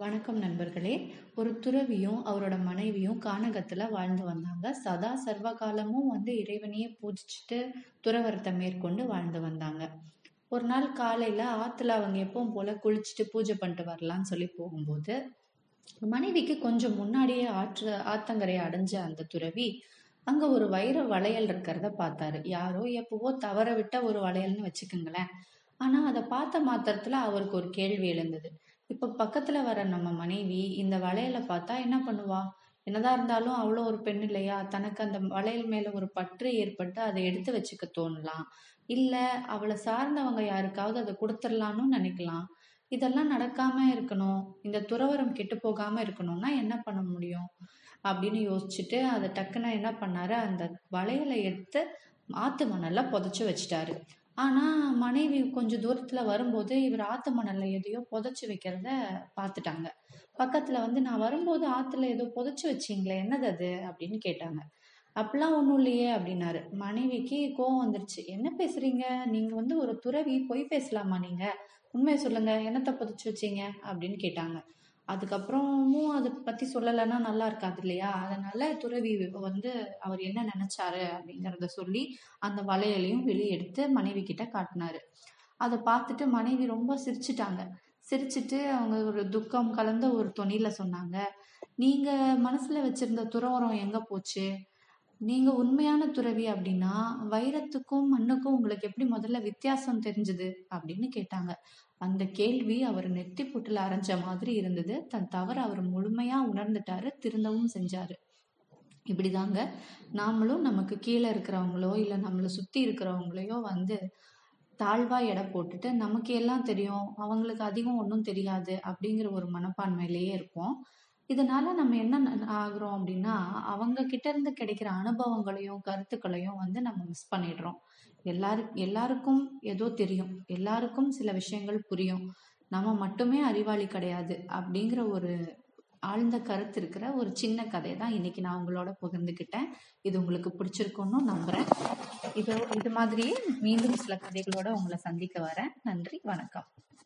வணக்கம் நண்பர்களே. ஒரு துறவியும் அவரோட மனைவியும் கானகத்தில் வாழ்ந்து வந்தாங்க. சதா சர்வ காலமும் வந்து இறைவனையே பூஜிச்சுட்டு துறவரத்தை மேற்கொண்டு வாழ்ந்து வந்தாங்க. ஒரு நாள் காலையில் ஆற்றுல அவங்க எப்பவும் போல குளிச்சுட்டு பூஜை பண்ணிட்டு வரலான்னு சொல்லி போகும்போது மனைவிக்கு கொஞ்சம் முன்னாடியே ஆற்று ஆத்தங்கரையை அடைஞ்ச அந்த துறவி அங்க ஒரு வைர வளையல் இருக்கிறத பார்த்தாரு. யாரோ எப்பவோ தவற விட்ட ஒரு வளையல்னு வச்சுக்கோங்களேன். ஆனா அதை பார்த்த மாத்திரத்துல அவருக்கு ஒரு கேள்வி எழுந்தது. இப்ப பக்கத்துல வர நம்ம மனைவி இந்த வளையலை பார்த்தா என்ன பண்ணுவா? என்னதான் இருந்தாலும் அவ்வளோ ஒரு பெண் இல்லையா? தனக்கு அந்த வளையல் மேல ஒரு பற்று ஏற்பட்டு அதை எடுத்து வச்சுக்க தோணலாம். இல்ல அவளை சார்ந்தவங்க யாருக்காவது அதை கொடுத்துடலான்னு நினைக்கலாம். இதெல்லாம் நடக்காம இருக்கணும். இந்த துறவரம் கெட்டு போகாம இருக்கணும்னா என்ன பண்ண முடியும்? அப்படின்னு யோசிச்சுட்டு அதை டக்குன்னு என்ன பண்ணாரு? அந்த வளையலை எடுத்து ஆத்து மணல்ல புதைச்சு வச்சிட்டாரு. ஆனால் மனைவி கொஞ்சம் தூரத்தில் வரும்போது இவர் ஆற்று மணலில் எதையோ புதைச்சி வைக்கிறத பார்த்துட்டாங்க பக்கத்தில் வந்து நான் வரும்போது ஆற்றுல ஏதோ புதைச்சி வச்சிங்களே என்னது அது? அப்படின்னு கேட்டாங்க. அப்படிலாம் ஒன்றும் இல்லையே அப்படின்னாரு. மனைவிக்கு கோவம் வந்துருச்சு. என்ன பேசுறீங்க? நீங்கள் வந்து ஒரு துறவி பொய் பேசலாமா நீங்கள் உண்மையை சொல்லுங்க. என்னத்தை புதைச்சு வச்சீங்க? அப்படின்னு கேட்டாங்க. அதுக்கப்புறமும் அதை பத்தி சொல்லலைன்னா நல்லா இருக்காது இல்லையா? அதனால துறவி வந்து அவர் என்ன நினைச்சாரு அப்படிங்கிறத சொல்லி அந்த வளையலையும் வெளியே எடுத்து மனைவி கிட்ட காட்டினாரு. அதை பார்த்துட்டு மனைவி ரொம்ப சிரிச்சிட்டாங்க. சிரிச்சிட்டு அவங்க ஒரு துக்கம் கலந்த ஒரு தொனில சொன்னாங்க நீங்க மனசுல வச்சிருந்த துறவரம் எங்க போச்சு? நீங்கள் உண்மையான துறவி அப்படின்னா வைரத்துக்கும் மண்ணுக்கும் உங்களுக்கு எப்படி முதல்ல வித்தியாசம் தெரிஞ்சது அப்படின்னு கேட்டாங்க. அந்த கேள்வி அவர் நெத்தி புட்டில் அரைஞ்ச மாதிரி இருந்தது. தன் தவறு அவர் முழுமையாக உணர்ந்துட்டாரு திருந்தவும் செஞ்சாரு. இப்படிதாங்க நாமளும் நமக்கு கீழே இருக்கிறவங்களோ இல்லை நம்மளை சுற்றி இருக்கிறவங்களையோ வந்து தாழ்வாக எடை போட்டுட்டு நமக்கு எல்லாம் தெரியும் அவங்களுக்கு அதிகம் ஒன்றும் தெரியாது அப்படிங்கிற ஒரு மனப்பான்மையிலேயே இருப்போம். இதனால நம்ம என்ன ஆகுறோம் அப்படின்னா அவங்க கிட்ட இருந்து கிடைக்கிற அனுபவங்களையும் கருத்துக்களையும் வந்து நம்ம மிஸ் பண்ணிடுறோம். எல்லாரு எல்லாருக்கும் ஏதோ தெரியும். எல்லாருக்கும் சில விஷயங்கள் புரியும். நம்ம மட்டுமே அறிவாளி கிடையாது அப்படிங்கிற ஒரு ஆழ்ந்த கருத்து இருக்கிற ஒரு சின்ன கதை தான் இன்னைக்கு நான் உங்களோட பகிர்ந்துக்கிட்டேன் இது உங்களுக்கு பிடிச்சிருக்கும்னு நம்புறேன். இது இது மாதிரியே மீண்டும் சில கதைகளோட உங்களை சந்திக்க வரேன். நன்றி வணக்கம்.